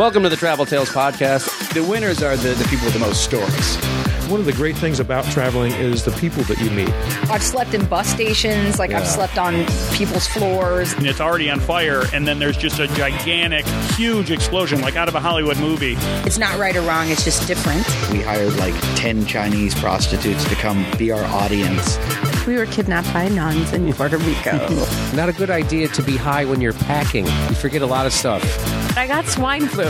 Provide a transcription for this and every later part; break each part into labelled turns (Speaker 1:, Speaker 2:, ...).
Speaker 1: Welcome to the Travel Tales Podcast.
Speaker 2: The winners are the, the people with the most stories.
Speaker 3: One of the great things about traveling is the people that you meet.
Speaker 4: I've slept in bus stations, like I've slept on people's floors.
Speaker 5: and it's already on fire, and then there's just a gigantic, huge explosion, like out of a Hollywood movie.
Speaker 4: It's not right or wrong, it's just different.
Speaker 2: We hired like 10 Chinese prostitutes to come be our audience.
Speaker 6: We were kidnapped by nuns in Puerto Rico.
Speaker 1: Not a good idea to be high when you're packing. You forget a lot of stuff.
Speaker 6: I got swine flu.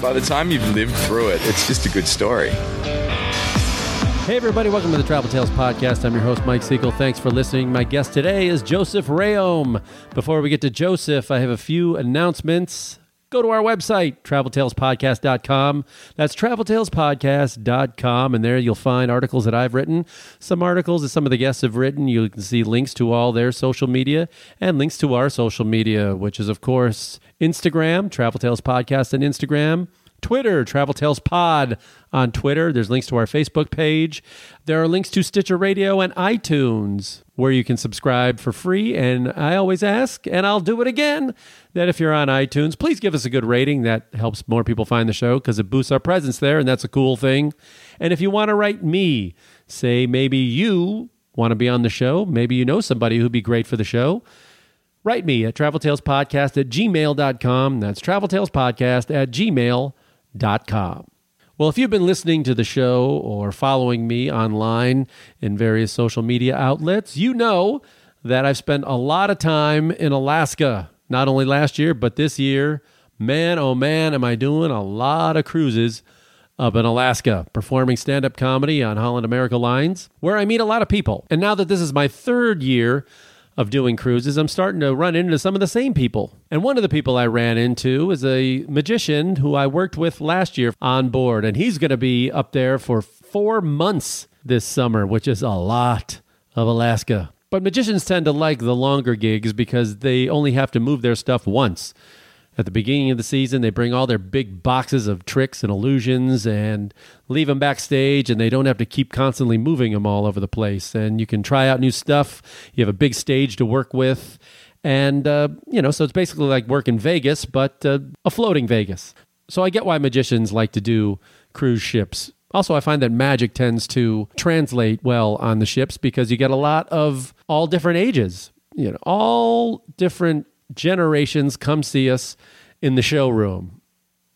Speaker 7: By the time you've lived through it, it's just a good story.
Speaker 8: Hey, everybody, welcome to the Travel Tales Podcast. I'm your host, Mike Siegel. Thanks for listening. My guest today is Joseph Rayom. Before we get to Joseph, I have a few announcements. Go to our website, traveltalespodcast.com. That's traveltalespodcast.com, and there you'll find articles that I've written, some articles that some of the guests have written. You can see links to all their social media and links to our social media, which is, of course, Instagram, Travel Tales Podcast on Instagram. Twitter, Travel Tales Pod on Twitter. There's links to our Facebook page. There are links to Stitcher Radio and iTunes where you can subscribe for free. And I always ask, and I'll do it again, that if you're on iTunes, please give us a good rating. That helps more people find the show because it boosts our presence there, and that's a cool thing. And if you want to write me, say maybe you want to be on the show, maybe you know somebody who'd be great for the show. Write me at traveltalespodcast at gmail.com. That's traveltalespodcast at gmail.com. Well, if you've been listening to the show or following me online in various social media outlets, you know that I've spent a lot of time in Alaska, not only last year, but this year. Man, oh man, am I doing a lot of cruises up in Alaska, performing stand up comedy on Holland America Lines, where I meet a lot of people. And now that this is my third year of doing cruises, I'm starting to run into some of the same people. And one of the people I ran into is a magician who I worked with last year on board, and he's going to be up there for four months this summer, which is a lot of Alaska. But magicians tend to like the longer gigs because they only have to move their stuff once. At the beginning of the season, they bring all their big boxes of tricks and illusions and leave them backstage, and they don't have to keep constantly moving them all over the place. And you can try out new stuff. You have a big stage to work with. And, uh, you know, so it's basically like working Vegas, but uh, a floating Vegas. So I get why magicians like to do cruise ships. Also, I find that magic tends to translate well on the ships because you get a lot of all different ages, you know, all different generations come see us in the showroom,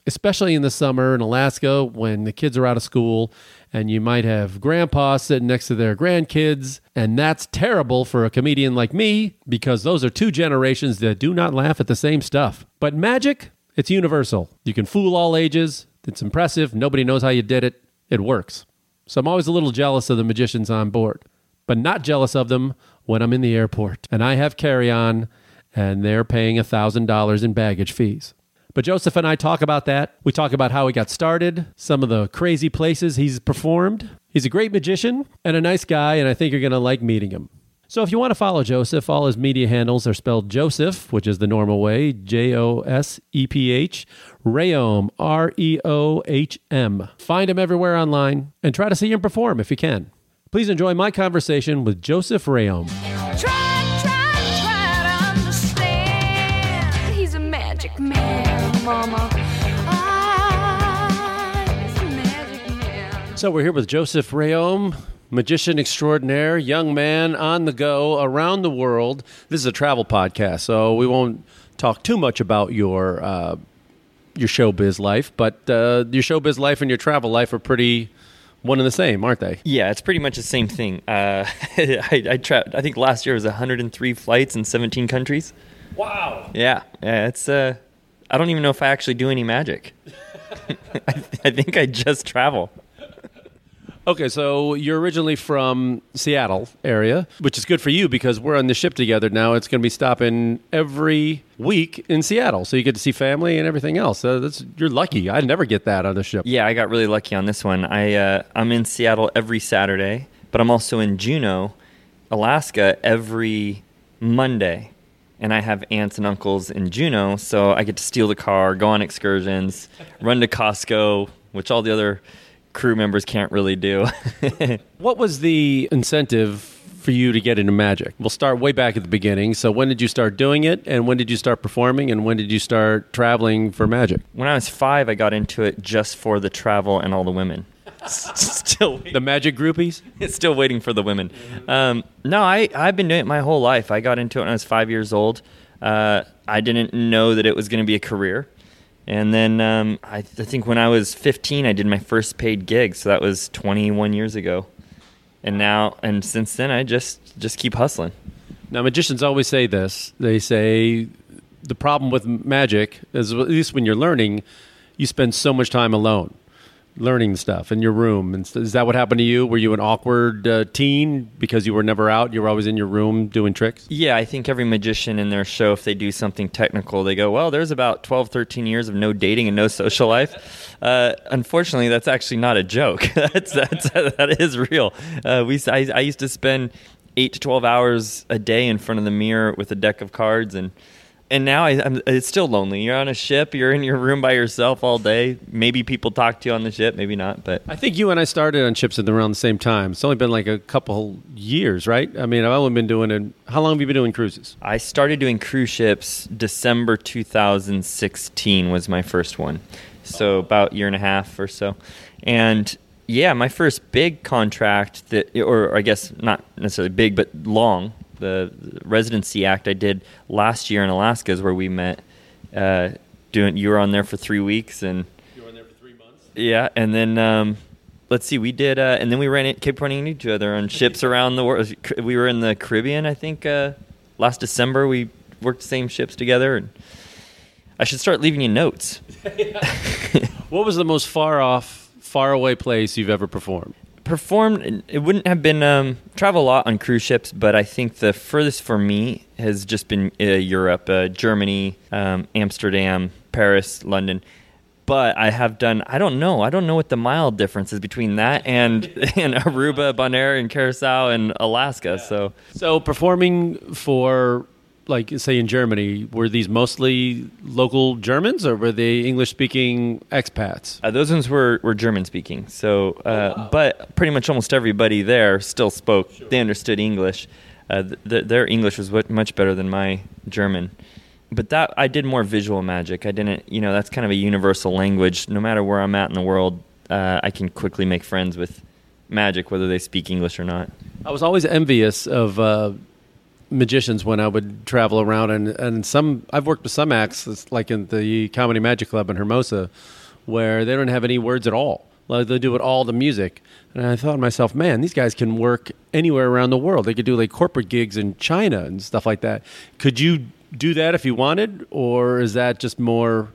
Speaker 8: especially in the summer in Alaska when the kids are out of school and you might have grandpa sitting next to their grandkids. And that's terrible for a comedian like me because those are two generations that do not laugh at the same stuff. But magic, it's universal. You can fool all ages. It's impressive. Nobody knows how you did it. It works. So I'm always a little jealous of the magicians on board, but not jealous of them when I'm in the airport and I have carry on and they're paying $1,000 in baggage fees. But Joseph and I talk about that. We talk about how he got started, some of the crazy places he's performed. He's a great magician and a nice guy, and I think you're going to like meeting him. So if you want to follow Joseph, all his media handles are spelled Joseph, which is the normal way, J O S E P H, Rayom, R E O H M. Find him everywhere online and try to see him perform if you can. Please enjoy my conversation with Joseph Rayom.
Speaker 9: Try,
Speaker 8: So we're here with Joseph Rayom, magician extraordinaire, young man on the go around the world. This is a travel podcast, so we won't talk too much about your uh, your showbiz life, but uh, your showbiz life and your travel life are pretty one and the same, aren't they?
Speaker 10: Yeah, it's pretty much the same thing. Uh, I, I, tra- I think last year was 103 flights in 17 countries.
Speaker 8: Wow.
Speaker 10: Yeah, yeah, it's. Uh, I don't even know if I actually do any magic. I, th- I think I just travel.
Speaker 8: Okay, so you're originally from Seattle area, which is good for you because we're on the ship together now. It's going to be stopping every week in Seattle, so you get to see family and everything else. So that's you're lucky. I never get that on the ship.
Speaker 10: Yeah, I got really lucky on this one. I uh, I'm in Seattle every Saturday, but I'm also in Juneau, Alaska every Monday. And I have aunts and uncles in Juneau, so I get to steal the car, go on excursions, run to Costco, which all the other crew members can't really do.
Speaker 8: What was the incentive for you to get into magic? We'll start way back at the beginning. So when did you start doing it, and when did you start performing, and when did you start traveling for magic?
Speaker 10: When I was five, I got into it just for the travel and all the women. still,
Speaker 8: The magic groupies.
Speaker 10: It's still waiting for the women. Um, no, I I've been doing it my whole life. I got into it when I was five years old. Uh, I didn't know that it was going to be a career, and then um, I, I think when I was 15, I did my first paid gig. So that was 21 years ago, and now and since then, I just just keep hustling.
Speaker 8: Now, magicians always say this. They say the problem with magic is, at least when you're learning, you spend so much time alone learning stuff in your room. And is that what happened to you? Were you an awkward uh, teen because you were never out? You were always in your room doing tricks?
Speaker 10: Yeah, I think every magician in their show, if they do something technical, they go, well, there's about 12, 13 years of no dating and no social life. Uh, unfortunately, that's actually not a joke. that's, that's, that is real. Uh, we, I, I used to spend eight to 12 hours a day in front of the mirror with a deck of cards and and now I, I'm, it's still lonely. You're on a ship. You're in your room by yourself all day. Maybe people talk to you on the ship, maybe not. But
Speaker 8: I think you and I started on ships at around the same time. It's only been like a couple years, right? I mean, I've only been doing it. How long have you been doing cruises?
Speaker 10: I started doing cruise ships December 2016 was my first one. So about a year and a half or so. And yeah, my first big contract that, or I guess not necessarily big, but long, the residency act I did last year in Alaska is where we met. Uh, doing, you were on there for three weeks, and
Speaker 8: You were on there for three months.
Speaker 10: yeah, and then um, let's see, we did, uh, and then we ran it, kept running into each other on ships around the world. We were in the Caribbean, I think, uh, last December. We worked the same ships together, and I should start leaving you notes.
Speaker 8: What was the most far off, far away place you've ever performed?
Speaker 10: Performed it wouldn't have been um, travel a lot on cruise ships but i think the furthest for me has just been uh, europe uh, germany um, amsterdam paris london. But i have done i don't know i don't know what the mile difference is between that and and aruba bonaire and curacao and alaska so.
Speaker 8: So performing for, like, say in Germany, were these mostly local Germans or were they English speaking expats?
Speaker 10: uh, those ones were, were german speaking so uh, but pretty much almost everybody there still spoke they understood english uh, th- th- their english was much better than my german but that I did more visual magic. I didn't, you know, that's kind of a universal language. No matter where I'm at in the world, uh, I can quickly make friends with magic, whether they speak English or not.
Speaker 8: I was always envious of uh, magicians when I would travel around, and, and some I've worked with some acts, like in the Comedy Magic Club in Hermosa, where they don't have any words at all. Like they do it all the music, and I thought to myself, man, these guys can work anywhere around the world. They could do like corporate gigs in China and stuff like that. Could you do that if you wanted, or is that just more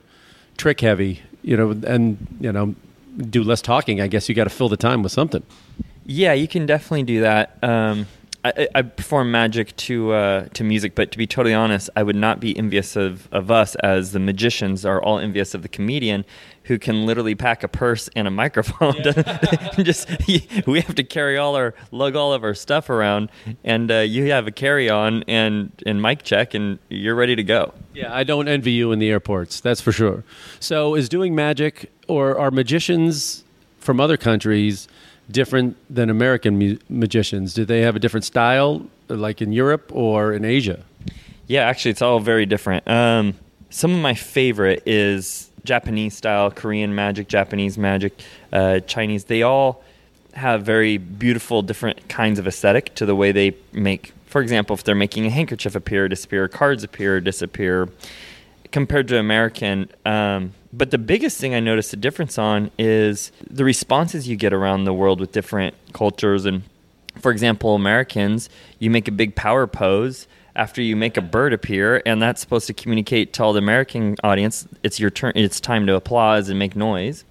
Speaker 8: trick heavy? You know, and you know, do less talking. I guess you got to fill the time with something.
Speaker 10: Yeah, you can definitely do that. Um, I, I- perform magic to uh, to music, but to be totally honest, I would not be envious of, of us as the magicians are all envious of the comedian who can literally pack a purse and a microphone. Just we have to carry all our lug all of our stuff around, and uh, you have a carry on and and mic check, and you're ready to go.
Speaker 8: Yeah, I don't envy you in the airports. That's for sure. So, is doing magic or are magicians from other countries different than American mu- magicians? Do they have a different style, like in Europe or in Asia?
Speaker 10: Yeah, actually, it's all very different. Um, some of my favorite is Japanese style, Korean magic, Japanese magic, uh, Chinese. They all have very beautiful, different kinds of aesthetic to the way they make. For example, if they're making a handkerchief appear, disappear, cards appear, disappear, compared to American. Um, but the biggest thing I noticed a difference on is the responses you get around the world with different cultures. And for example, Americans, you make a big power pose after you make a bird appear, and that's supposed to communicate to all the American audience it's your turn, it's time to applause and make noise.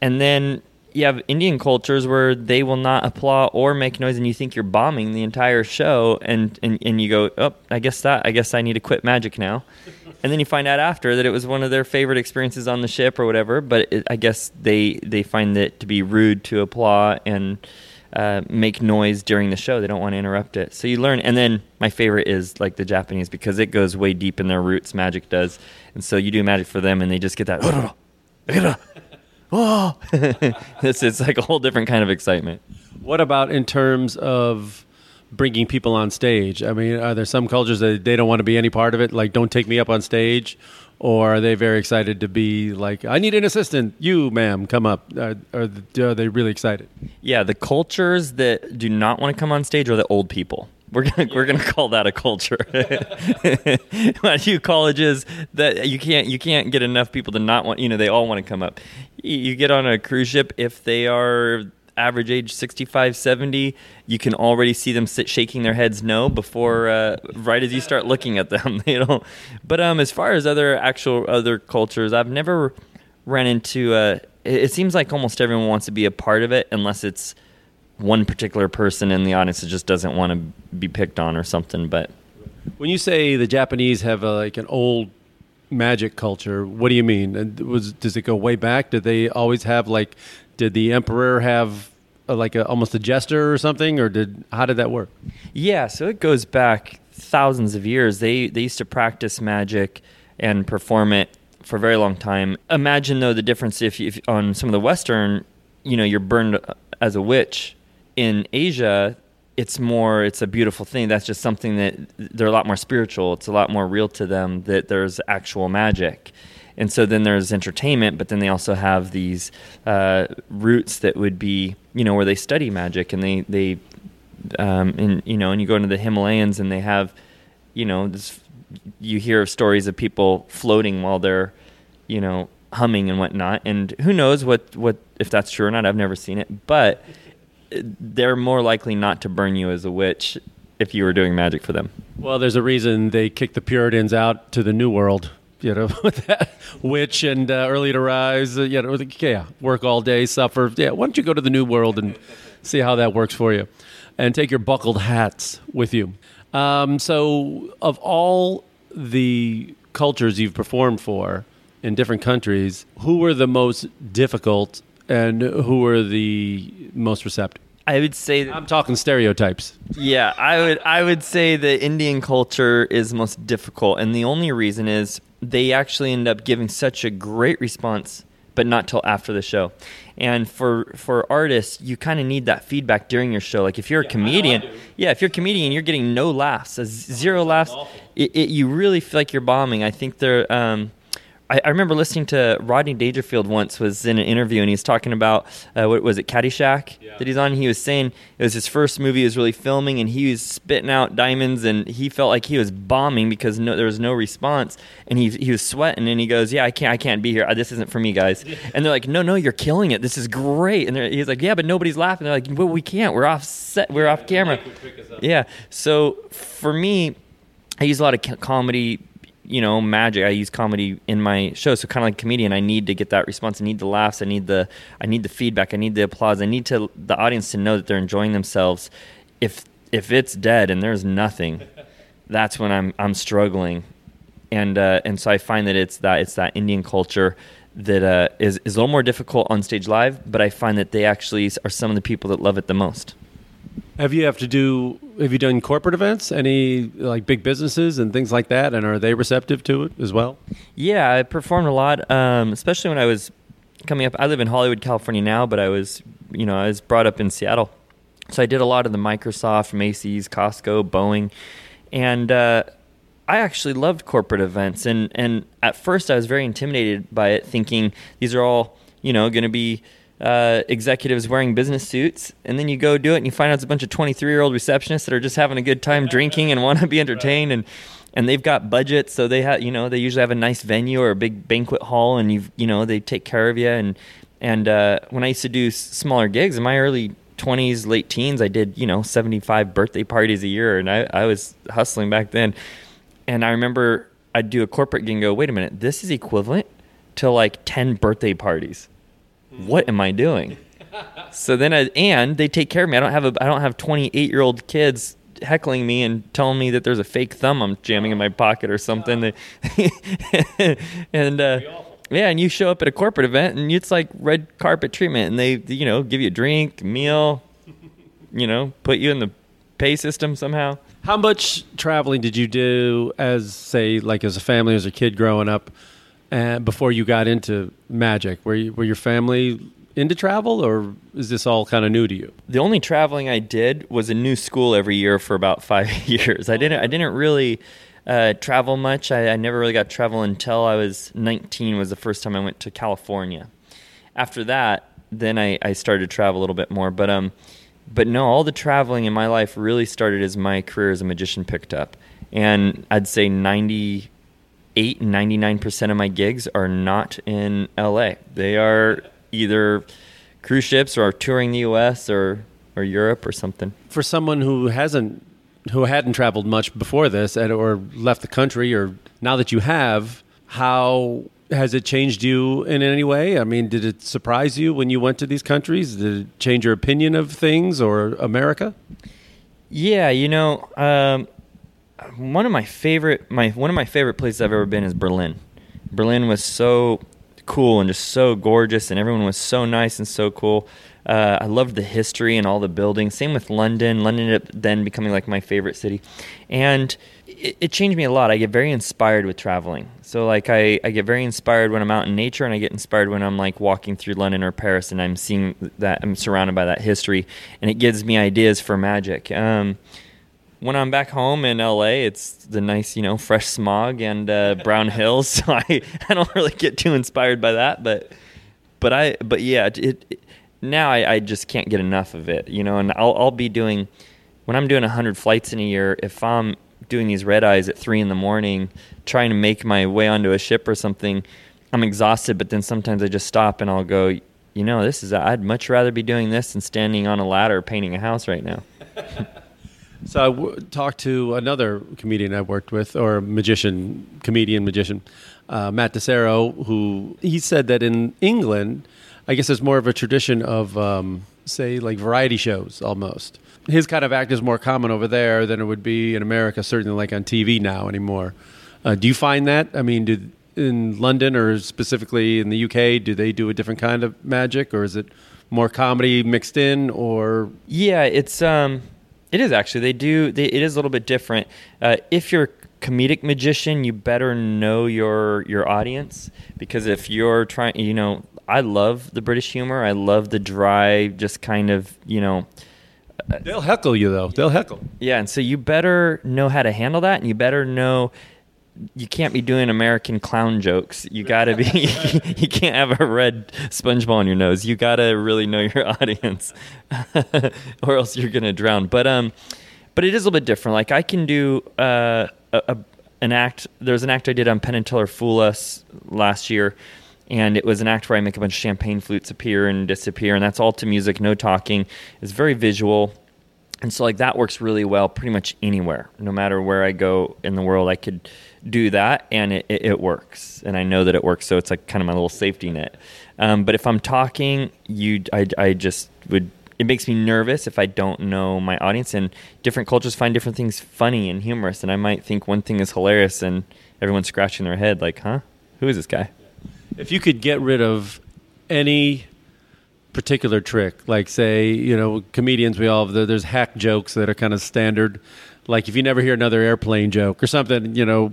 Speaker 10: And then you have Indian cultures where they will not applaud or make noise, and you think you're bombing the entire show, and, and, and you go, oh, I guess that, I guess I need to quit magic now. And then you find out after that it was one of their favorite experiences on the ship or whatever, but it, I guess they, they find it to be rude to applaud and uh, make noise during the show. They don't want to interrupt it. So you learn. And then my favorite is like the Japanese because it goes way deep in their roots, magic does. And so you do magic for them, and they just get that. Oh, it's, it's like a whole different kind of excitement.
Speaker 8: What about in terms of bringing people on stage? I mean, are there some cultures that they don't want to be any part of it? Like, don't take me up on stage, or are they very excited to be like, I need an assistant. You, ma'am, come up. Uh, are, are, are they really excited?
Speaker 10: Yeah, the cultures that do not want to come on stage are the old people. We're gonna we're gonna call that a culture. a few colleges that you can't you can't get enough people to not want you know they all want to come up. You get on a cruise ship if they are average age 65 70 you can already see them sit shaking their heads no before uh, right as you start looking at them they don't but um as far as other actual other cultures i've never ran into uh it, seems like almost everyone wants to be a part of it unless it's one particular person in the audience that just doesn't want to be picked on or something but
Speaker 8: When you say the Japanese have a, like an old magic culture, what do you mean? Was does it go way back? Did they always have like? Did the emperor have uh like a, almost a jester or something, or did how did that work?
Speaker 10: Yeah, so it goes back thousands of years. They they used to practice magic and perform it for a very long time. Imagine though the difference if, if on some of the Western, you know, you're burned as a witch. In Asia, it's more it's a beautiful thing. That's just something that they're a lot more spiritual. It's a lot more real to them that there's actual magic. And so then there's entertainment, but then they also have these uh, roots that would be, you know, where they study magic and they they um, and you know, and you go into the Himalayas and they have, you know, this. You hear of stories of people floating while they're, you know, humming and whatnot. And who knows what what if that's true or not? I've never seen it, but they're more likely not to burn you as a witch if you were doing magic for them.
Speaker 8: Well, there's a reason they kicked the Puritans out to the New World. You know, with that witch and uh, early to rise. Uh, you know, yeah, work all day, suffer. Yeah, why don't you go to the New World and see how that works for you, and take your buckled hats with you. Um, so, of all the cultures you've performed for in different countries, who were the most difficult and who were the most receptive?
Speaker 10: I would say that,
Speaker 8: I'm talking stereotypes.
Speaker 10: Yeah, I would I would say the Indian culture is most difficult, and the only reason is they actually end up giving such a great response, but not till after the show. And for for artists, you kind of need that feedback during your show. Like if you're a comedian, yeah, if you're a comedian, you're getting no laughs, a z- zero laughs. It, it, you really feel like you're bombing. I think they're. Um, I, I remember listening to Rodney Dangerfield once was in an interview and he was talking about uh, what was it Caddyshack that he's on. He was saying it was his first movie he was really filming and he was spitting out diamonds and he felt like he was bombing because no, there was no response. And he he was sweating and he goes yeah I can't I can't be here. Uh, this isn't for me guys. And they're like no no you're killing it. This is great. And he's like yeah but nobody's laughing. They're like well we can't. We're off set. We're off camera. yeah. So for me I use a lot of comedy, you know, magic. I use comedy in my show, so kind of like comedian. I need to get that response. I need the laughs. I need the I need the feedback. I need the applause. I need to the audience to know that they're enjoying themselves. If if it's dead and there's nothing, that's when I'm I'm struggling, and uh, and so I find that it's that it's that Indian culture that uh, is is a little more difficult on stage live. But I find that they actually are some of the people that love it the most.
Speaker 8: Have you have to do? Have you done corporate events? Any like big businesses and things like that? And are they receptive to it as well?
Speaker 10: Yeah, I performed a lot, um, especially when I was coming up. I live in Hollywood, California now, but I was, you know, I was brought up in Seattle, so I did a lot of the Microsoft, Macy's, Costco, Boeing, and uh, I actually loved corporate events. And and at first, I was very intimidated by it, thinking these are all, you know, going to be uh, executives wearing business suits, and then you go do it, and you find out it's a bunch of 23 year old receptionists that are just having a good time drinking and want to be entertained, and and they've got budgets, so they have you know they usually have a nice venue or a big banquet hall, and you you know they take care of you, and and uh, when I used to do smaller gigs in my early 20s, late teens, I did you know 75 birthday parties a year, and I I was hustling back then, and I remember I'd do a corporate gig and go, wait a minute, this is equivalent to like 10 birthday parties what am I doing? so then, I, and they take care of me. I don't have a, I don't have 28 year old kids heckling me and telling me that there's a fake thumb I'm jamming in my pocket or something. and uh, yeah, and you show up at a corporate event and it's like red carpet treatment, and they you know give you a drink, meal, you know, put you in the pay system somehow.
Speaker 8: How much traveling did you do as, say, like as a family, as a kid growing up, uh, before you got into magic? Were you, were your family into travel, or is this all kind of new to you?
Speaker 10: The only traveling I did was a new school every year for about five years. I didn't I didn't really uh, travel much. I, I never really got to travel until I was 19. Was the first time I went to California. After that, then I, I started to travel a little bit more. But um, but no, all the traveling in my life really started as my career as a magician picked up, and I'd say 98 and 99 percent of my gigs are not in L.A. They are either cruise ships or touring the U.S. or or Europe or something.
Speaker 8: For someone who hasn't, who hadn't traveled much before this, and, or left the country, or now that you have, how has it changed you in any way? I mean, did it surprise you when you went to these countries? Did it change your opinion of things or America?
Speaker 10: Yeah, you know, um, one of my favorite my one of my favorite places I've ever been is Berlin. Berlin was so cool and just so gorgeous, and everyone was so nice and so cool. Uh, I loved the history and all the buildings. Same with London. London ended up then becoming like my favorite city, and it, it changed me a lot. I get very inspired with traveling. So like I, I get very inspired when I'm out in nature, and I get inspired when I'm like walking through London or Paris, and I'm seeing that I'm surrounded by that history, and it gives me ideas for magic. Um, when I'm back home in LA, it's the nice, you know, fresh smog and uh, brown hills. So I, I don't really get too inspired by that, but but I but yeah, it, it now I, I just can't get enough of it, you know. And I'll I'll be doing when I'm doing hundred flights in a year. If I'm doing these red eyes at three in the morning, trying to make my way onto a ship or something, I'm exhausted. But then sometimes I just stop and I'll go, you know, this is I'd much rather be doing this than standing on a ladder painting a house right now.
Speaker 8: So I w- talked to another comedian I worked with, or magician, comedian, magician, uh, Matt Disero, who he said that in England, I guess there's more of a tradition of, um, say, like variety shows almost. His kind of act is more common over there than it would be in America, certainly like on TV now anymore. Uh, do you find that? I mean, do, in London or specifically in the UK, do they do a different kind of magic, or is it more comedy mixed in, or
Speaker 10: Yeah, it's um, it is actually. They do. They, it is a little bit different. Uh, if you're a comedic magician, you better know your your audience because if you're trying, you know, I love the British humor. I love the dry, just kind of, you know.
Speaker 8: they'll heckle you though? They'll heckle.
Speaker 10: Yeah, and so you better know how to handle that, and you better know you can't be doing American clown jokes. You gotta be. you can't have a red sponge ball on your nose. You gotta really know your audience, or else you're gonna drown. But um, but it is a little bit different. Like I can do uh, a, a an act. There's an act I did on Penn and Teller Fool Us last year, and it was an act where I make a bunch of champagne flutes appear and disappear, and that's all to music, no talking. It's very visual. And so, like, that works really well pretty much anywhere. No matter where I go in the world, I could do that and it, it, it works. And I know that it works. So it's like kind of my little safety net. Um, but if I'm talking, you, I, I just would, it makes me nervous if I don't know my audience. And different cultures find different things funny and humorous. And I might think one thing is hilarious and everyone's scratching their head, like, huh? Who is this guy?
Speaker 8: If you could get rid of any particular trick, like say, you know, comedians, we all have the, there's hack jokes that are kind of standard. Like if you never hear another airplane joke or something, you know,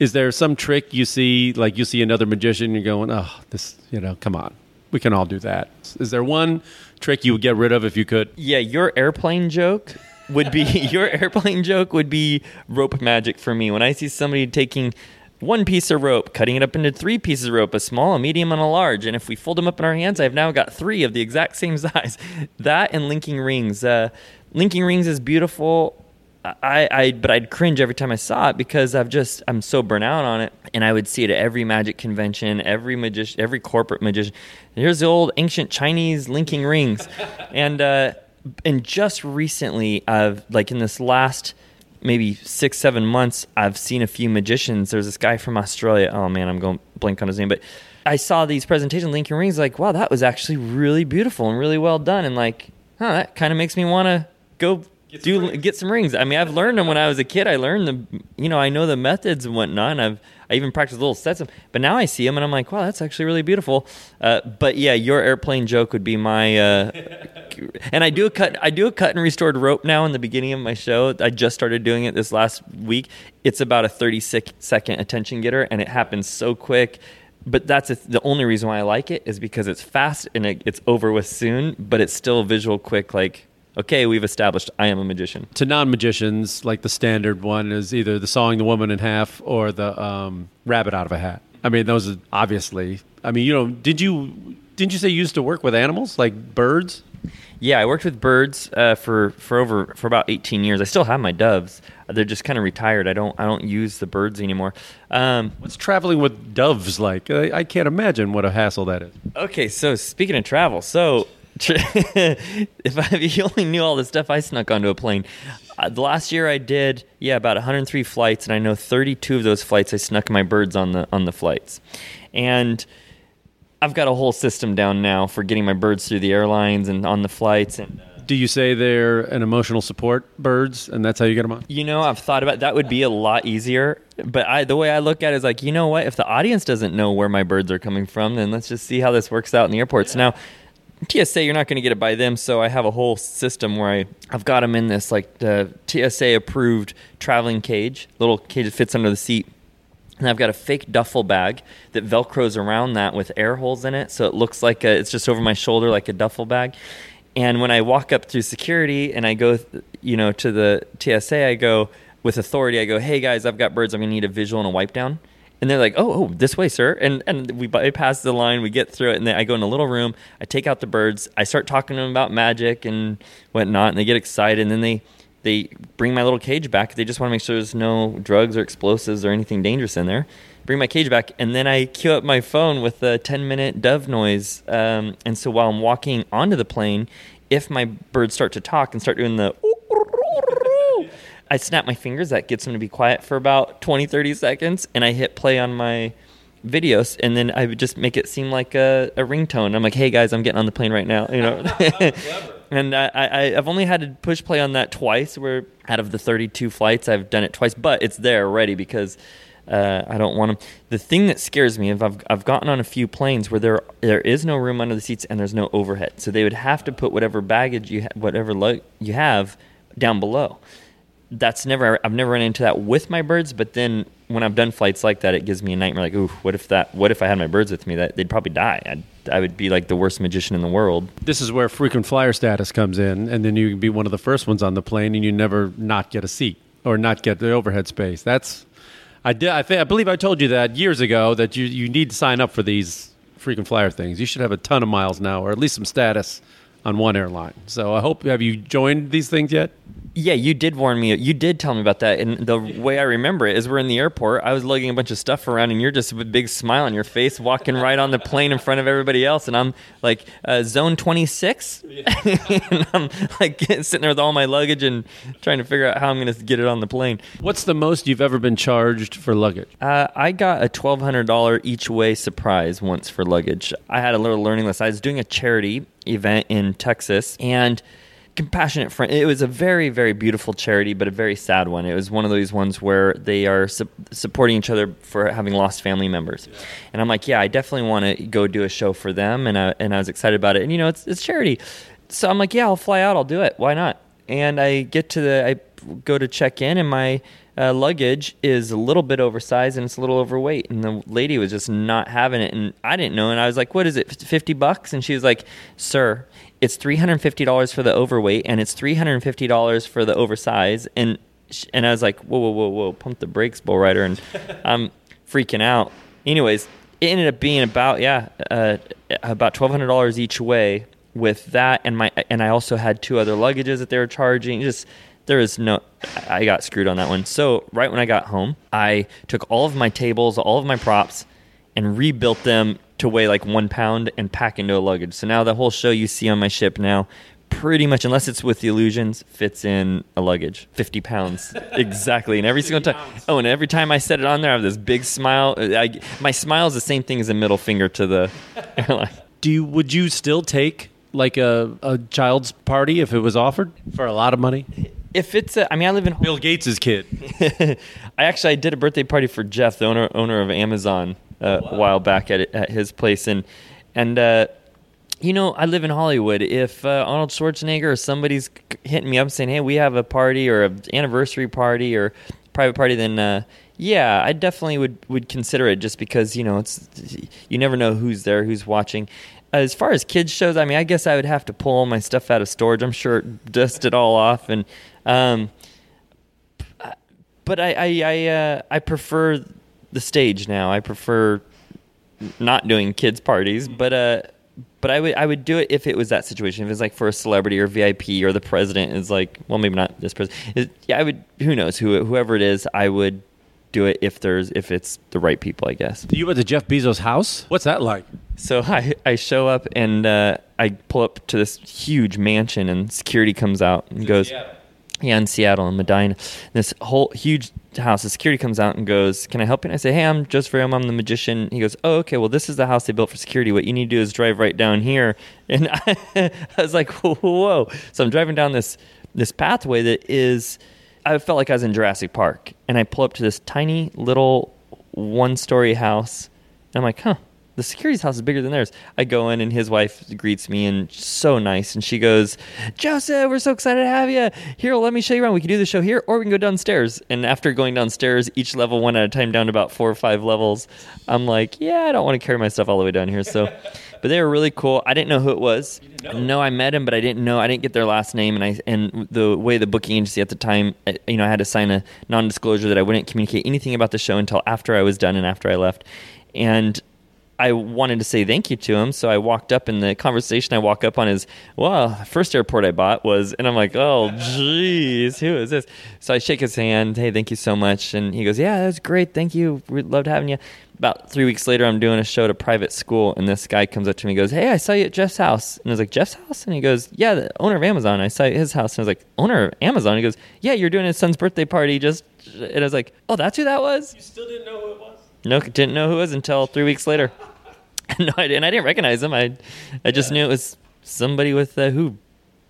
Speaker 8: is there some trick you see, like you see another magician, you're going, oh, this, you know, come on, we can all do that. Is there one trick you would get rid of if you could?
Speaker 10: Yeah, your airplane joke would be your airplane joke would be rope magic for me. When I see somebody taking one piece of rope, cutting it up into three pieces of rope, a small, a medium, and a large, and if we fold them up in our hands, I've now got three of the exact same size. That and linking rings. Uh, linking rings is beautiful. I, I but I'd cringe every time I saw it because I've just I'm so burnt out on it, and I would see it at every magic convention, every magician, every corporate magician. Here's the old ancient Chinese linking rings, and uh, and just recently, I've like in this last maybe six seven months, I've seen a few magicians. There's this guy from Australia. Oh man, I'm going blank on his name, but I saw these presentations linking rings. Like wow, that was actually really beautiful and really well done, and like huh, that kind of makes me want to go Get do rings. get some rings. I mean, I've learned them when I was a kid. I learned them, you know, I know the methods and whatnot. And I've I even practiced little sets of. But now I see them and I'm like, wow, that's actually really beautiful. Uh, but yeah, your airplane joke would be my. Uh, and I do a cut. I do a cut and restored rope now in the beginning of my show. I just started doing it this last week. It's about a 30 second attention getter, and it happens so quick but that's the only reason why I like it is because it's fast and it, it's over with soon, but it's still visual quick. Like, okay, we've established I am a magician.
Speaker 8: To non magicians, like the standard one is either the sawing the woman in half or the um, rabbit out of a hat. I mean, those are obviously. I mean, you know, did you didn't you say you used to work with animals like birds?
Speaker 10: Yeah, I worked with birds uh, for for over for about 18 years. I still have my doves. They're just kind of retired. I don't I don't use the birds anymore. Um,
Speaker 8: What's traveling with doves like? I, I can't imagine what a hassle that is.
Speaker 10: Okay, so speaking of travel, so if, I, if you only knew all the stuff I snuck onto a plane, uh, the last year I did, yeah, about 103 flights, and I know 32 of those flights I snuck my birds on the on the flights, and I've got a whole system down now for getting my birds through the airlines and on the flights and.
Speaker 8: Do you say they're an emotional support birds, and that's how you get them on?
Speaker 10: You know, I've thought about that. Would be a lot easier, but I, the way I look at it is like, you know what? If the audience doesn't know where my birds are coming from, then let's just see how this works out in the airports. Yeah. Now, TSA, you're not going to get it by them, so I have a whole system where I, I've got them in this like the TSA approved traveling cage, little cage that fits under the seat. And I've got a fake duffel bag that velcros around that with air holes in it, so it looks like a, it's just over my shoulder like a duffel bag. And when I walk up through security and I go, you know, to the TSA, I go with authority. I go, "Hey guys, I've got birds. I'm gonna need a visual and a wipe down." And they're like, "Oh, oh, this way, sir." And and we bypass the line. We get through it, and then I go in a little room. I take out the birds. I start talking to them about magic and whatnot, and they get excited. And then they they bring my little cage back. They just want to make sure there's no drugs or explosives or anything dangerous in there. Bring my cage back, and then I cue up my phone with a 10 minute dove noise. Um, and so while I'm walking onto the plane, if my birds start to talk and start doing the I snap my fingers. That gets them to be quiet for about 20, 30 seconds. And I hit play on my videos. And then I would just make it seem like a, a ringtone. I'm like, hey, guys, I'm getting on the plane right now. You know? and I, I, I've only had to push play on that twice. Where out of the 32 flights, I've done it twice. But it's there already because uh, I don't want them. The thing that scares me is I've, I've gotten on a few planes where there there is no room under the seats and there's no overhead, so they would have to put whatever baggage you ha- whatever lo- you have down below. That's never I've never run into that with my birds, but then when I've done flights like that, it gives me a nightmare. Like, ooh, what if that? What if I had my birds with me? That they'd probably die. I'd, I would be like the worst magician in the world.
Speaker 8: This is where frequent flyer status comes in, and then you can be one of the first ones on the plane, and you never not get a seat or not get the overhead space. That's I did. I, think, I believe I told you that years ago that you you need to sign up for these frequent flyer things. You should have a ton of miles now, or at least some status on one airline. So I hope have you joined these things yet?
Speaker 10: Yeah, you did warn me. You did tell me about that. And the way I remember it is we're in the airport. I was lugging a bunch of stuff around, and you're just with a big smile on your face, walking right on the plane in front of everybody else. And I'm like, uh, zone 26? and I'm like sitting there with all my luggage and trying to figure out how I'm going to get it on the plane.
Speaker 8: What's the most you've ever been charged for luggage?
Speaker 10: Uh, I got a $1,200 each way surprise once for luggage. I had a little learning list. I was doing a charity event in Texas, and compassionate friend it was a very very beautiful charity but a very sad one. It was one of those ones where they are su- supporting each other for having lost family members. Yeah. and i'm like yeah i definitely want to go do a show for them and I, and I was excited about it. And you know it's, it's charity. So i'm like yeah i'll fly out. I'll do it. Why not? And i get to the i go to check in and my uh, luggage is a little bit oversized and it's a little overweight. And the lady was just not having it. And i didn't know. And i was like what is it 50 bucks? And she was like sir it's $350 for the overweight and it's $350 for the oversize and and I was like whoa whoa whoa whoa pump the brakes bull rider. And I'm freaking out. Anyways it ended up being about yeah uh, about $1200 each way with that. And my and I also had two other luggages that they were charging. Just there was no I got screwed on that one so right when I got home I took all of my tables all of my props and rebuilt them to weigh like one pound and pack into a luggage. So now the whole show you see on my ship now, pretty much, unless it's with the illusions, fits in a luggage. 50 pounds. exactly. And every single time, oh, and every time I set it on there, I have this big smile. I, my smile is the same thing as a middle finger to the airline.
Speaker 8: Do you, would you still take like a, a child's party if it was offered for a lot of money?
Speaker 10: If it's a, I mean, I live in
Speaker 8: Bill Gates' kid.
Speaker 10: I actually I did a birthday party for Jeff, the owner owner of Amazon, uh, wow. a while back at at his place, and and uh, you know I live in Hollywood. If uh, Arnold Schwarzenegger or somebody's hitting me up saying, "Hey, we have a party or an anniversary party or private party," then uh, Yeah, I definitely would would consider it just because you know it's you never know who's there, who's watching. As far as kids shows, I mean, I guess I would have to pull all my stuff out of storage. I'm sure it dust it all off, and um, but I I I, uh, I prefer the stage now. I prefer not doing kids parties, but uh, but I would I would do it if it was that situation. If it's like for a celebrity or VIP or the president is like, well, maybe not this president. It, yeah, I would. Who knows? Who whoever it is, I would do it if there's if it's the right people, I guess.
Speaker 8: You went to Jeff Bezos' house? What's that like?
Speaker 10: So I I show up and uh, I pull up to this huge mansion, and security comes out and goes. Yeah, in Seattle and Medina. This whole huge house. The security comes out and goes, "Can I help you?" And I say, "Hey, I'm Joseph Rayom. I'm the magician." He goes, "Oh, okay. Well, this is the house they built for security. What you need to do is drive right down here." And I, I was like, "Whoa!" So I'm driving down this this pathway that is. I felt like I was in Jurassic Park, and I pull up to this tiny little one story house. And I'm like, "Huh." The security's house is bigger than theirs. I go in and his wife greets me and so nice. And she goes, Joseph, we're so excited to have you. Here, let me show you around. We can do the show here or we can go downstairs. And after going downstairs, each level one at a time down to about four or five levels, I'm like, yeah, I don't want to carry my stuff all the way down here. So, but they were really cool. I didn't know who it was. No, I met him, but I didn't know. I didn't get their last name, and I and the way the booking agency at the time, uh, you know, I had to sign a non-disclosure that I wouldn't communicate anything about the show until after I was done and after I left, and I wanted to say thank you to him, so I walked up, and the conversation I walk up on is, "Well, first airport I bought was," and I'm like, "Oh, jeez, who is this?" So I shake his hand, "Hey, thank you so much," and he goes, "Yeah, that's great, thank you, we loved having you." About three weeks later, I'm doing a show at a private school, and this guy comes up to me and goes, "Hey, I saw you at Jeff's house," and I was like, "Jeff's house?" And he goes, "Yeah, the owner of Amazon. I saw you at his house," and I was like, "Owner of Amazon?" He goes, "Yeah, you're doing his son's birthday party just," and I was like, "Oh, that's who that was." You still didn't know who it was? No, didn't know who it was until three weeks later. no, I, and I didn't recognize him. I, I just knew it was somebody with uh, who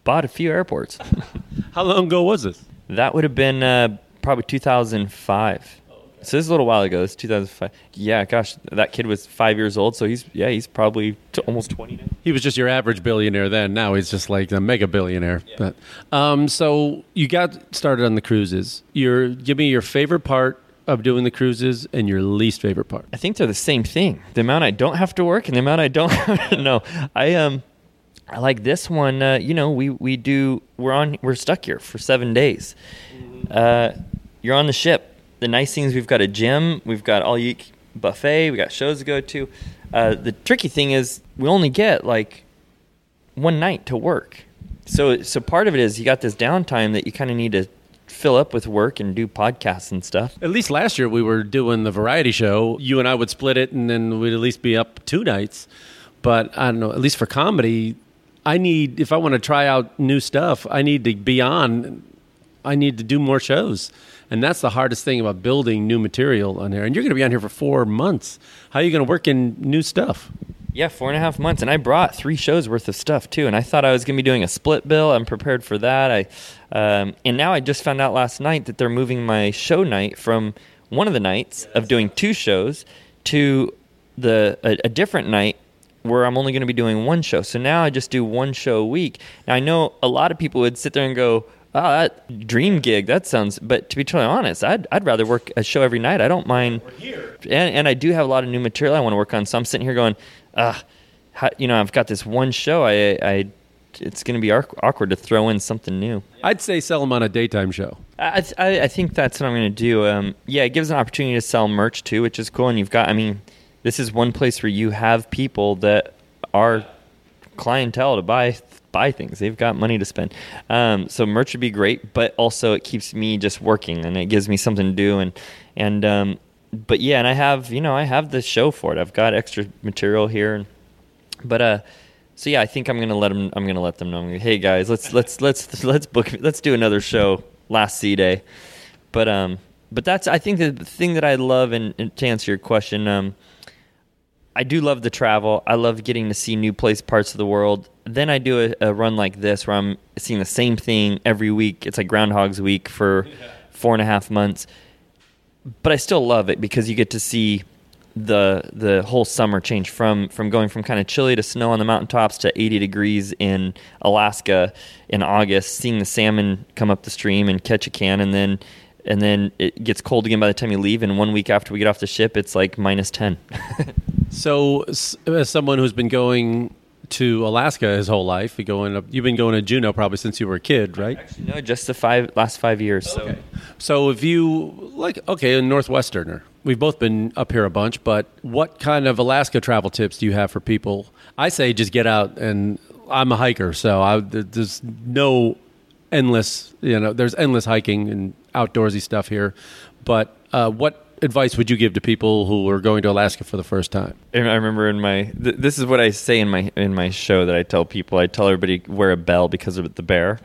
Speaker 10: bought a few airports.
Speaker 8: How long ago was this?
Speaker 10: that would have been uh, probably 2005. So this is a little while ago. It's 2005. Yeah, gosh, that kid was five years old. So he's yeah, he's probably t- almost 20 now.
Speaker 8: He was just your average billionaire then. Now he's just like a mega billionaire. But um, so you got started on the cruises. Your give me your favorite part of doing the cruises and your least favorite part.
Speaker 10: I think they're the same thing. The amount I don't have to work and the amount I don't. no, I um, I like this one. Uh, you know, we we do. We're on. We're stuck here for seven days. Uh, you're on the ship. The nice things we've got a gym. We've got all you buffet. We got shows to go to. Uh, the tricky thing is we only get like one night to work. So so part of it is you got this downtime that you kind of need to fill up with work and do podcasts and stuff.
Speaker 8: At least last year we were doing the variety show. You and I would split it, and then we'd at least be up two nights. But I don't know. At least for comedy, I need if I want to try out new stuff, I need to be on. I need to do more shows, and that's the hardest thing about building new material on here. And you're going to be on here for four months. How are you going to work in new stuff?
Speaker 10: Yeah, four and a half months, and I brought three shows worth of stuff too. And I thought I was going to be doing a split bill. I'm prepared for that. I, um, and now I just found out last night that they're moving my show night from one of the nights of doing two shows to the a, a different night where I'm only going to be doing one show. So now I just do one show a week. Now I know a lot of people would sit there and go, "Oh, that dream gig. That sounds." But to be totally honest, I'd I'd rather work a show every night. I don't mind. And and I do have a lot of new material I want to work on. So I'm sitting here going, "Ah, you know, I've got this one show. I I it's going to be awkward to throw in something new."
Speaker 8: I'd say sell them on a daytime show.
Speaker 10: I, I, I think that's what I'm going to do. Um, yeah, it gives an opportunity to sell merch too, which is cool. And you've got, I mean, this is one place where you have people that are clientele to buy buy things. They've got money to spend. Um, so merch would be great, but also it keeps me just working and it gives me something to do. And and um, but yeah, and I have you know I have the show for it. I've got extra material here, but uh. So yeah, I think I'm gonna let them. I'm gonna let them know. Gonna, hey guys, let's let's let's let's book. Let's do another show last sea day. But um, but that's I think the thing that I love, and, and to answer your question, um, I do love the travel. I love getting to see new place parts of the world. Then I do a, a run like this where I'm seeing the same thing every week. It's like Groundhog's Week for four and a half months. But I still love it because you get to see the the whole summer change from from going from kind of chilly to snow on the mountaintops to 80 degrees in Alaska in August, seeing the salmon come up the stream and catch a can, and then and then it gets cold again by the time you leave. And one week after we get off the ship, it's like minus ten.
Speaker 8: So, as someone who's been going to Alaska his whole life, you going up, you've been going to Juneau probably since you were a kid, right?
Speaker 10: no, just the five last five years. So
Speaker 8: So, if you like, okay, a Northwesterner, we've both been up here a bunch, but what kind of Alaska travel tips do you have for people? I say just get out, and I'm a hiker, so I, there's no endless, you know, there's endless hiking and outdoorsy stuff here. But uh, what advice would you give to people who are going to Alaska for the first time?
Speaker 10: I remember in my th- this is what I say in my in my show that I tell people. I tell everybody wear a bell because of the bear.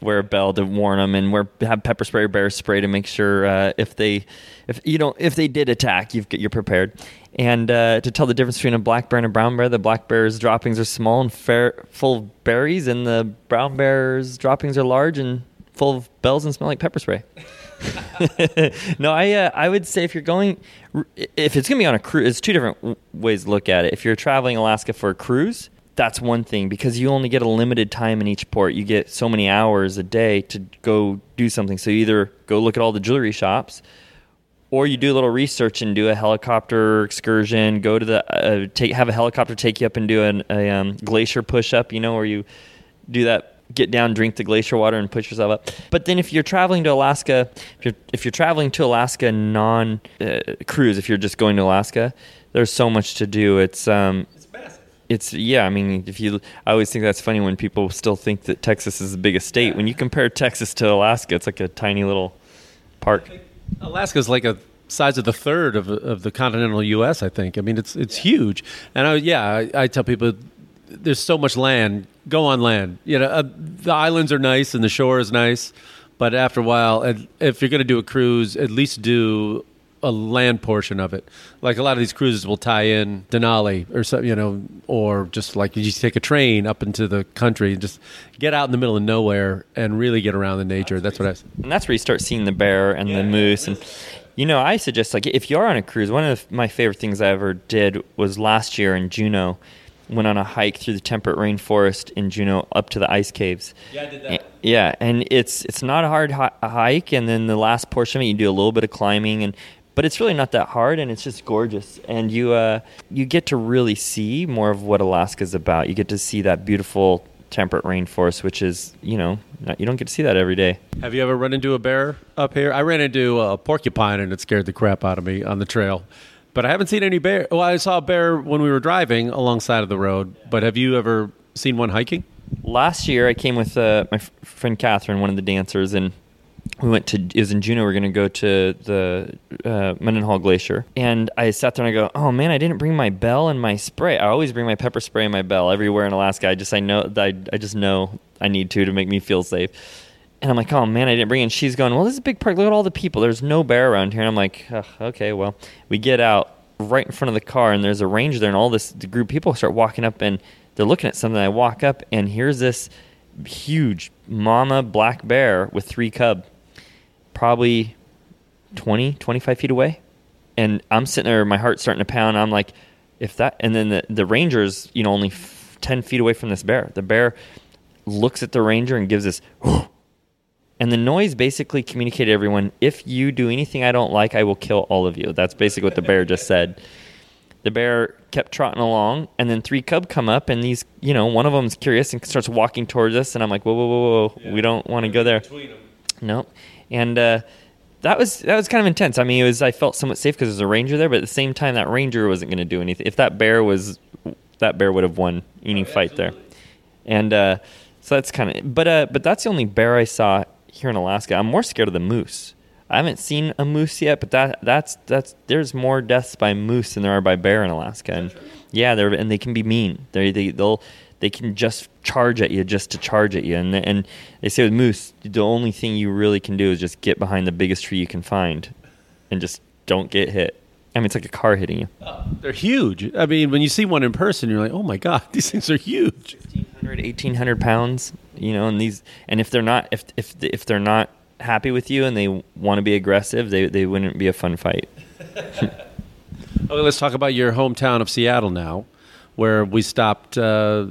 Speaker 10: Wear a bell to warn them, and wear have pepper spray or bear spray to make sure uh, if they if you don't if they did attack, you've you're prepared. And uh, to tell the difference between a black bear and a brown bear, the black bear's droppings are small and fair, full of berries, and the brown bear's droppings are large and full of bells and smell like pepper spray. no, I uh, I would say if you're going, if it's gonna be on a cruise, it's two different ways to look at it. If you're traveling Alaska for a cruise, that's one thing because you only get a limited time in each port. You get so many hours a day to go do something. So either go look at all the jewelry shops, or you do a little research and do a helicopter excursion. Go to the uh, take have a helicopter take you up and do an, a um, glacier push up. You know where you do that get down drink the glacier water and push yourself up but then if you're traveling to alaska if you're, if you're traveling to alaska non uh, cruise if you're just going to alaska there's so much to do it's um it's yeah i mean if you i always think that's funny when people still think that texas is the biggest state when you compare texas to alaska it's like a tiny little park
Speaker 8: Alaska is like a size of the third of, of the continental U.S. I think. I mean, it's it's huge. And I, yeah, I, I tell people there's so much land. Go on land. You know, uh, the islands are nice and the shore is nice, but after a while, if you're going to do a cruise, at least do a land portion of it. Like a lot of these cruises will tie in Denali or something, you know, or just like you just take a train up into the country and just get out in the middle of nowhere and really get around the nature. That's what I.
Speaker 10: and that's where you start seeing the bear and the moose and you know i suggest like if you're on a cruise one of my favorite things i ever did was last year in juneau went on a hike through the temperate rainforest in juneau up to the ice caves. Yeah i did that. Yeah and it's it's not a hard hi- hike and then the last portion of it you do a little bit of climbing and but it's really not that hard and it's just gorgeous. And you uh, you get to really see more of what alaska's about. You get to see that beautiful temperate rainforest which is you know not, you don't get to see that every day.
Speaker 8: Have you ever run into a bear up here? I ran into a porcupine and it scared the crap out of me on the trail. But I haven't seen any bear. Well, I saw a bear when we were driving alongside of the road. But have you ever seen one hiking?
Speaker 10: last year I came with uh, my f- friend Catherine, one of the dancers, and we went to it was in Juneau. We are going to go to the uh, Mendenhall Glacier, and I sat there and I go, "Oh man, I didn't bring my bell and my spray. I always bring my pepper spray and my bell everywhere in Alaska. I just I know I, I just know I need to to make me feel safe." And I'm like, "Oh man, I didn't bring." it." And she's going, "Well, this is a big park. Look at all the people. There's no bear around here." And I'm like, "Ugh, "Okay, well." We get out right in front of the car, and there's a ranger there, and all this group of people start walking up, and they're looking at something. I walk up, and here's this huge mama black bear with three cub probably 20 25 feet away and i'm sitting there my heart's starting to pound i'm like if that and then the, the ranger's you know only f- 10 feet away from this bear the bear looks at the ranger and gives this and the noise basically communicated to everyone if you do anything i don't like i will kill all of you. That's basically what the bear just said. The bear kept trotting along and then three cub come up and these you know one of them's curious and starts walking towards us and i'm like whoa whoa whoa whoa we don't want to go there. No and uh, that was that was kind of intense. I mean it was i felt somewhat safe because there's a ranger there but at the same time that ranger wasn't going to do anything if that bear was that bear would have won any fight there. and uh, so that's kind of but uh, but that's the only bear i saw here in alaska i'm more scared of the moose I haven't seen a moose yet, but that that's that's there's more deaths by moose than there are by bear in Alaska. And yeah, they're and they can be mean. They they they'll they can just charge at you just to charge at you. And and they say with moose, the only thing you really can do is just get behind the biggest tree you can find, and just don't get hit. I mean, it's like a car hitting you.
Speaker 8: They're huge. I mean, when you see one in person, you're like, oh my god, these things are huge.
Speaker 10: 1,500, 1,800 pounds. You know, and these and if they're not if if if they're not happy with you and they want to be aggressive, they they wouldn't be a fun fight.
Speaker 8: Okay, let's talk about your hometown of Seattle now, where we stopped uh,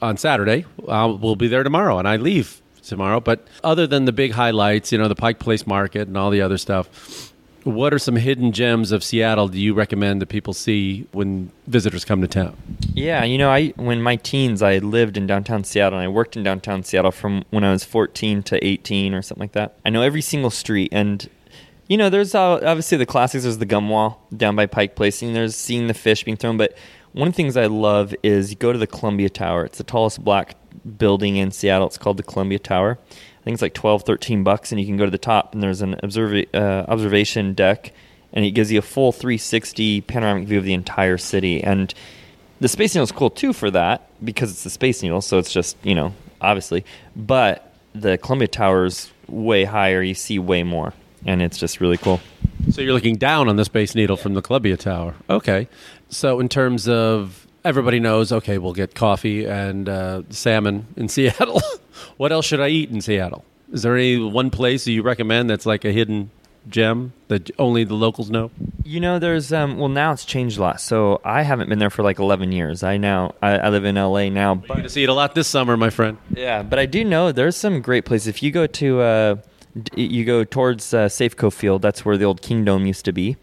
Speaker 8: on Saturday. I'll, we'll be there tomorrow, and I leave tomorrow. But other than the big highlights, you know, the Pike Place Market and all the other stuff, what are some hidden gems of Seattle do you recommend that people see when visitors come to town?
Speaker 10: Yeah, you know, I when my teens, I lived in downtown Seattle and I worked in downtown Seattle from when I was 14 to 18 or something like that. I know every single street and you know, there's obviously the classics. There's the gum wall down by Pike Place, and there's seeing the fish being thrown. But one of the things I love is you go to the Columbia Tower. It's the tallest black building in Seattle. It's called the Columbia Tower. I think it's like 12, 13 bucks, and you can go to the top, and there's an uh, observation deck, and it gives you a full 360 panoramic view of the entire city. And the Space Needle is cool too for that because it's the Space Needle, so it's just you know obviously. But the Columbia Tower's way higher. You see way more, and it's just really cool.
Speaker 8: So you're looking down on the Space Needle from the Columbia Tower. Okay. So in terms of everybody knows, okay, we'll get coffee and uh, salmon in Seattle. what else should I eat in Seattle? Is there any one place that you recommend that's like a hidden gem that only the locals know?
Speaker 10: You know, there's um, well now it's changed a lot. So I haven't been there for like 11 years. I now I, I live in LA now,
Speaker 8: You're going to see it a lot this summer, my friend.
Speaker 10: Yeah, but I do know there's some great places. If you go to uh, you go towards uh, Safeco Field, that's where the old Kingdome used to be.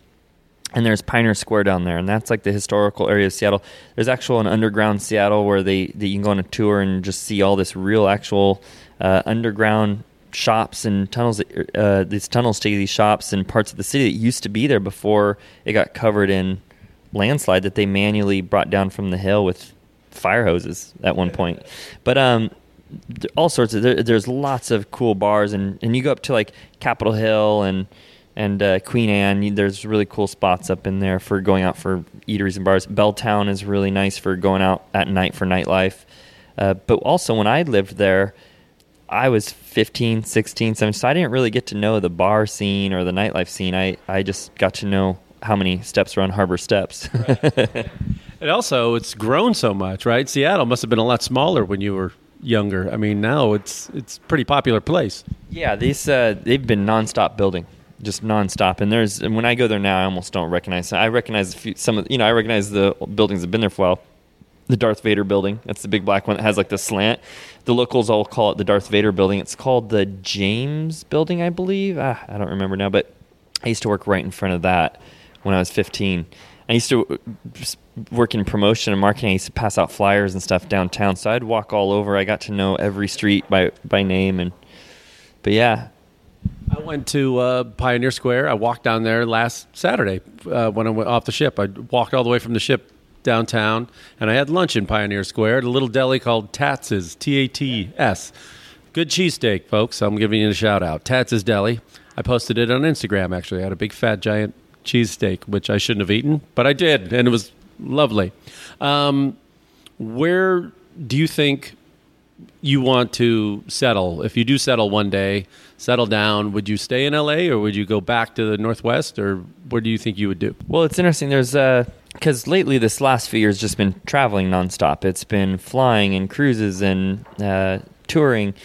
Speaker 10: And there's Pioneer Square down there, and that's like the historical area of Seattle. There's actual an underground Seattle where they, that you can go on a tour and just see all this real actual uh, underground shops and tunnels. Uh, these tunnels to these shops and parts of the city that used to be there before it got covered in landslide that they manually brought down from the hill with fire hoses at one point. But um, all sorts of there, there's lots of cool bars and, and you go up to like Capitol Hill and and uh, Queen Anne. There's really cool spots up in there for going out for eateries and bars. Belltown is really nice for going out at night for nightlife. Uh, but also when I lived there, I was 15, 16, 17, so I didn't really get to know the bar scene or the nightlife scene. I, I just got to know how many steps are on Harbor Steps.
Speaker 8: And also, it's grown so much, right? Seattle must have been a lot smaller when you were younger. I mean, now it's it's a pretty popular place.
Speaker 10: Yeah, these uh, they've been nonstop building, just nonstop. And there's and when I go there now, I almost don't recognize. I recognize a few, some of you know I recognize the buildings have been there for a while. The Darth Vader building, that's the big black one that has like the slant. The locals all call it the Darth Vader building. It's called the James building, I believe. Ah, I don't remember now, but I used to work right in front of that when I was 15. I used to work in promotion and marketing. I used to pass out flyers and stuff downtown. So I'd walk all over. I got to know every street by by name and but yeah,
Speaker 8: I went to uh, Pioneer Square. I walked down there last Saturday uh, when I went off the ship. I walked all the way from the ship downtown, and I had lunch in Pioneer Square at a little deli called Tats's, T A T S. Good cheesesteak, folks. I'm giving you a shout out. Tats's Deli. I posted it on Instagram, actually. I had a big, fat, giant cheesesteak, which I shouldn't have eaten, but I did, and it was lovely. Um, where do you think you want to settle? If you do settle one day, settle down, would you stay in LA or would you go back to the Northwest or what do you think you would do?
Speaker 10: Well, it's interesting. There's uh because lately this last few years just been traveling nonstop. It's been flying and cruises and uh, touring.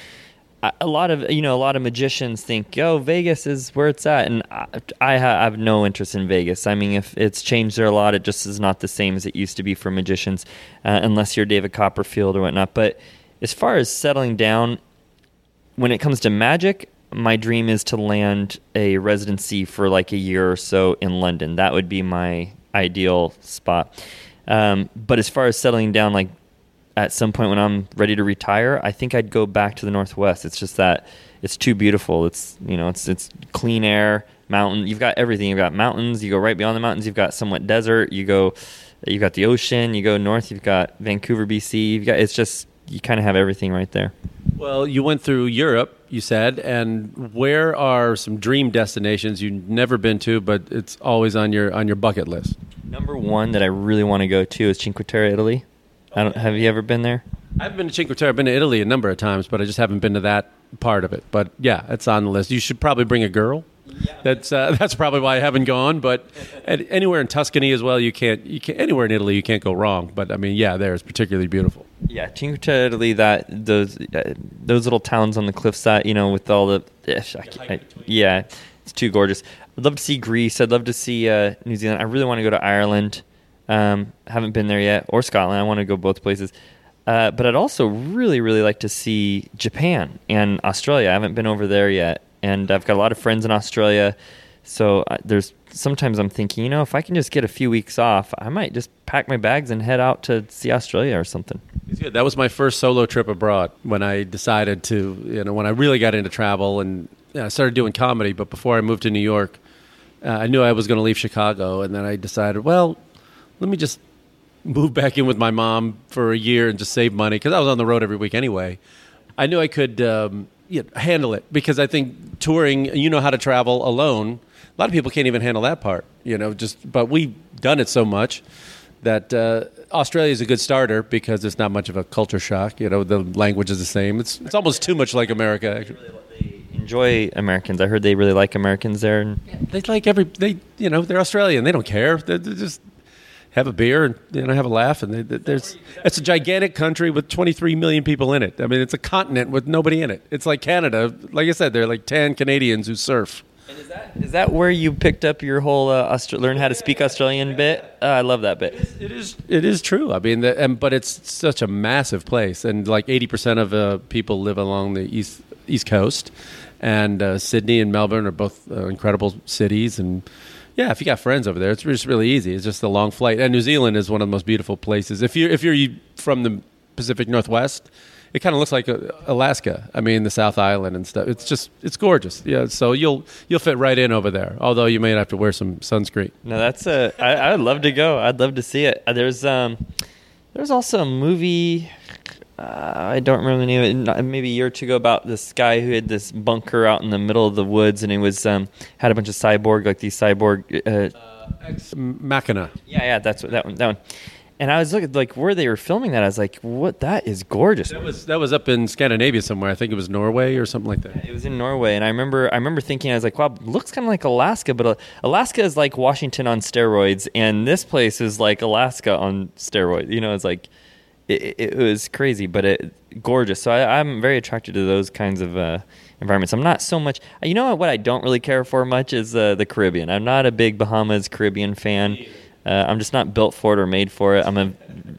Speaker 10: A- lot of you know a lot of magicians think, "Oh, Vegas is where it's at," and I, I ha- have no interest in Vegas. I mean, if it's changed there a lot, it just is not the same as it used to be for magicians, uh, unless you're David Copperfield or whatnot. But as far as settling down, when it comes to magic, my dream is to land a residency for like a year or so in London. That would be my ideal spot. Um, but as far as settling down, like at some point when I'm ready to retire, I think I'd go back to the Northwest. It's just that it's too beautiful. It's you know, it's it's clean air, mountain. You've got everything. You've got mountains. You go right beyond the mountains. You've got somewhat desert. You go, you've got the ocean. You go north. You've got Vancouver, BC. You've got it's just you kind of have everything right there.
Speaker 8: Well, you went through Europe, you said, and where are some dream destinations you've never been to, but it's always on your on your bucket list?
Speaker 10: Number one that I really want to go to is Cinque Terre, Italy. I don't, have you ever been there?
Speaker 8: I've been to Cinque Terre. I've been to Italy a number of times, but I just haven't been to that part of it. But yeah, it's on the list. You should probably bring a girl. That's uh, that's probably why I haven't gone. But anywhere in Tuscany as well, you can't. You can't anywhere in Italy you can't go wrong. But I mean, yeah, there is particularly beautiful.
Speaker 10: Yeah, Cinque Terre, Italy. That those uh, those little towns on the cliffside, you know, with all the I I- yeah, it's too gorgeous. I'd love to see Greece. I'd love to see uh, New Zealand. I really want to go to Ireland. Um, haven't been there yet, or Scotland. I want to go both places. Uh, but I'd also really, really like to see Japan and Australia. I haven't been over there yet, and I've got a lot of friends in Australia. So there's sometimes I'm thinking, you know, if I can just get a few weeks off, I might just pack my bags and head out to see Australia or something.
Speaker 8: That was my first solo trip abroad when I decided to, you know, when I really got into travel and I started doing comedy. But before I moved to New York, uh, I knew I was going to leave Chicago, and then I decided, well, let me just move back in with my mom for a year and just save money because I was on the road every week anyway. I knew I could um, you know, handle it because I think touring, you know how to travel alone. A lot of people can't even handle that part, you know. Just but we've done it so much that uh, Australia is a good starter because it's not much of a culture shock. You know, the language is the same. It's it's almost too much like America. Actually.
Speaker 10: Enjoy Americans. I heard they really like Americans there. And
Speaker 8: They like every they you know they're Australian. They don't care. They they just have a beer and you know have a laugh. And they, they- there's it's a gigantic country with 23 million people in it. I mean, it's a continent with nobody in it. It's like Canada. Like I said, there are like 10 Canadians who surf.
Speaker 10: is that where you picked up your whole uh, Austra- learn how to speak Australian bit? Uh, I love that bit.
Speaker 8: It is. It is true. I mean, the, and, but it's such a massive place, and like eighty percent of uh, people live along the east east coast, and uh, Sydney and Melbourne are both uh, incredible cities. And yeah, if you got friends over there, it's just really easy. It's just a long flight. And New Zealand is one of the most beautiful places. If you if you're from the Pacific Northwest. It kind of looks like uh, Alaska. I mean, the South Island and stuff. It's just, it's gorgeous. Yeah. So you'll you'll fit right in over there. Although you may have to wear some sunscreen.
Speaker 10: No, that's a. I, I'd love to go. I'd love to see it. Uh, There's um, there's also a movie. Uh, I don't remember the name. of it, Maybe a year or two ago, about this guy who had this bunker out in the middle of the woods, and he was um, had a bunch of cyborg, like these cyborg. Uh,
Speaker 8: Ex Machina.
Speaker 10: yeah, yeah, that's what that one. That one. And I was looking like where they were filming that. I was like, "What? That is gorgeous."
Speaker 8: That was that was up in Scandinavia somewhere. I think it was Norway or something like that.
Speaker 10: It was in Norway, and I remember I remember thinking I was like, "Wow, looks kind of like Alaska," but uh, Alaska is like Washington on steroids, and this place is like Alaska on steroids. You know, it's like it, it- was crazy, but it gorgeous. So I, I'm very attracted to those kinds of uh, environments. I'm not so much. You know what? I don't really care for much is uh, the Caribbean. I'm not a big Bahamas Caribbean fan. Uh, I'm just not built for it or made for it. I'm a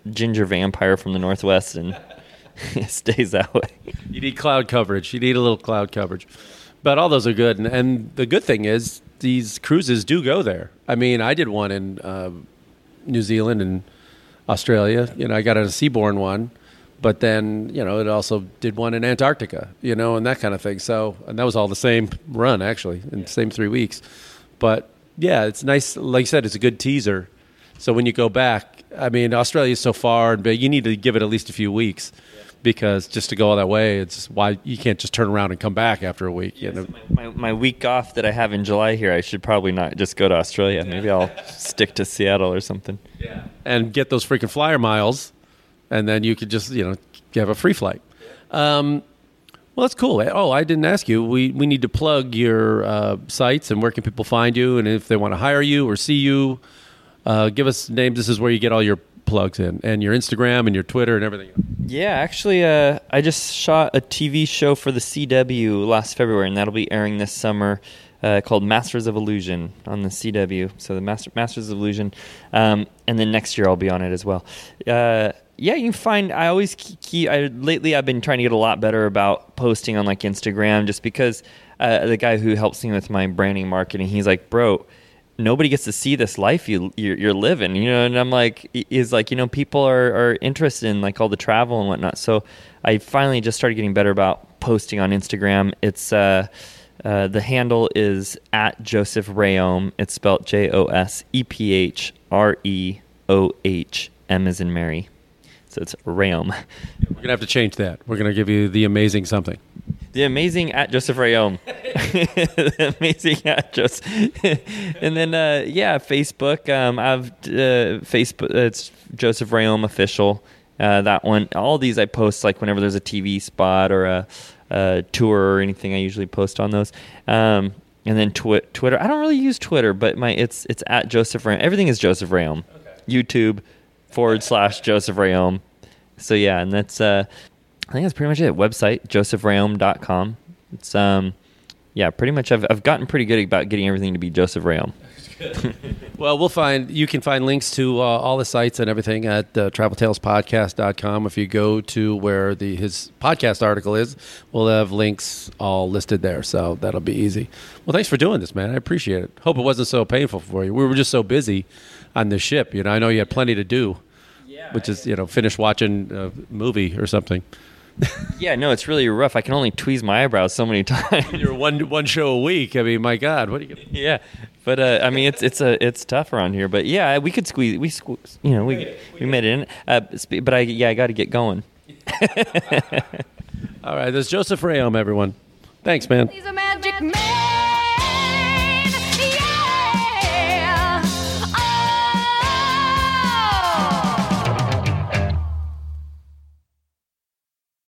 Speaker 10: ginger vampire from the Northwest, and it stays that way.
Speaker 8: You need cloud coverage. You need a little cloud coverage. But all those are good. And, and the good thing is these cruises do go there. I mean, I did one in uh, New Zealand and Australia. You know, I got a Seabourn one. But then, you know, it also did one in Antarctica, you know, and that kind of thing. So, and that was all the same run, actually, in the same three weeks. But yeah, it's nice. Like you said, it's a good teaser. So when you go back, I mean, Australia is so far and big, you need to give it at least a few weeks because just to go all that way, it's why you can't just turn around and come back after a week. You know?
Speaker 10: my, my week off that I have in July here, I should probably not just go to Australia. Maybe I'll stick to Seattle or something.
Speaker 8: and get those freaking flyer miles, and then you could just you know have a free flight. Um, well, that's cool. Oh, I didn't ask you. We we need to plug your uh, sites and where can people find you, and if they want to hire you or see you, uh, give us names. This is where you get all your plugs in, and your Instagram and your Twitter and everything.
Speaker 10: Yeah, actually, uh, I just shot a TV show for the CW last February, and that'll be airing this summer. Uh, called Masters of Illusion on the CW. So the Master, Masters of Illusion, um, and then next year I'll be on it as well. Uh, yeah, you can find. I always keep. I, lately, I've been trying to get a lot better about posting on like Instagram, just because uh, the guy who helps me with my branding marketing, he's like, bro, nobody gets to see this life you you're, you're living, you know. And I'm like, is like, you know, people are are interested in like all the travel and whatnot. So I finally just started getting better about posting on Instagram. It's uh, uh, the handle is at Joseph Reohm. It's spelled J O S E P H R E O H M as in Mary. So it's Reohm.
Speaker 8: We're gonna have to change that. We're gonna give you the amazing something.
Speaker 10: The amazing at Joseph Reohm. amazing at Joseph. and then, uh, yeah, Facebook. Um, I've uh, Facebook. It's Joseph Reohm official. Uh, that one. All these I post like whenever there's a TV spot or a, a tour or anything. I usually post on those. Um, and then twi- Twitter. I don't really use Twitter, but my it's it's at Joseph Reohm. Everything is Joseph Reohm. YouTube forward slash Joseph Reohm. So yeah, and that's uh, I think that's pretty much it. Website josephreohm.com. It's um, yeah, pretty much. I've I've gotten pretty good about getting everything to be Joseph Reohm.
Speaker 8: Well, we'll find you can find links to uh, all the sites and everything at uh, traveltalespodcast.com. If you go to where the his podcast article is, we'll have links all listed there, so that'll be easy. Well, thanks for doing this, man. I appreciate it. Hope it wasn't so painful for you. We were just so busy on the ship, you know. I know you had plenty to do, which is you know finish watching a movie or something.
Speaker 10: Yeah, no, it's really rough. I can only tweeze my eyebrows so many times.
Speaker 8: You're one one show a week. I mean, my God, what are you? Gonna...
Speaker 10: yeah, but uh, I mean, it's it's a it's tough around here. But yeah, we could squeeze. We sque- you know we we made it in. Uh, but I yeah, I got to get going.
Speaker 8: All right, there's Joseph Reohm, everyone. Thanks, man.
Speaker 9: He's a magic man.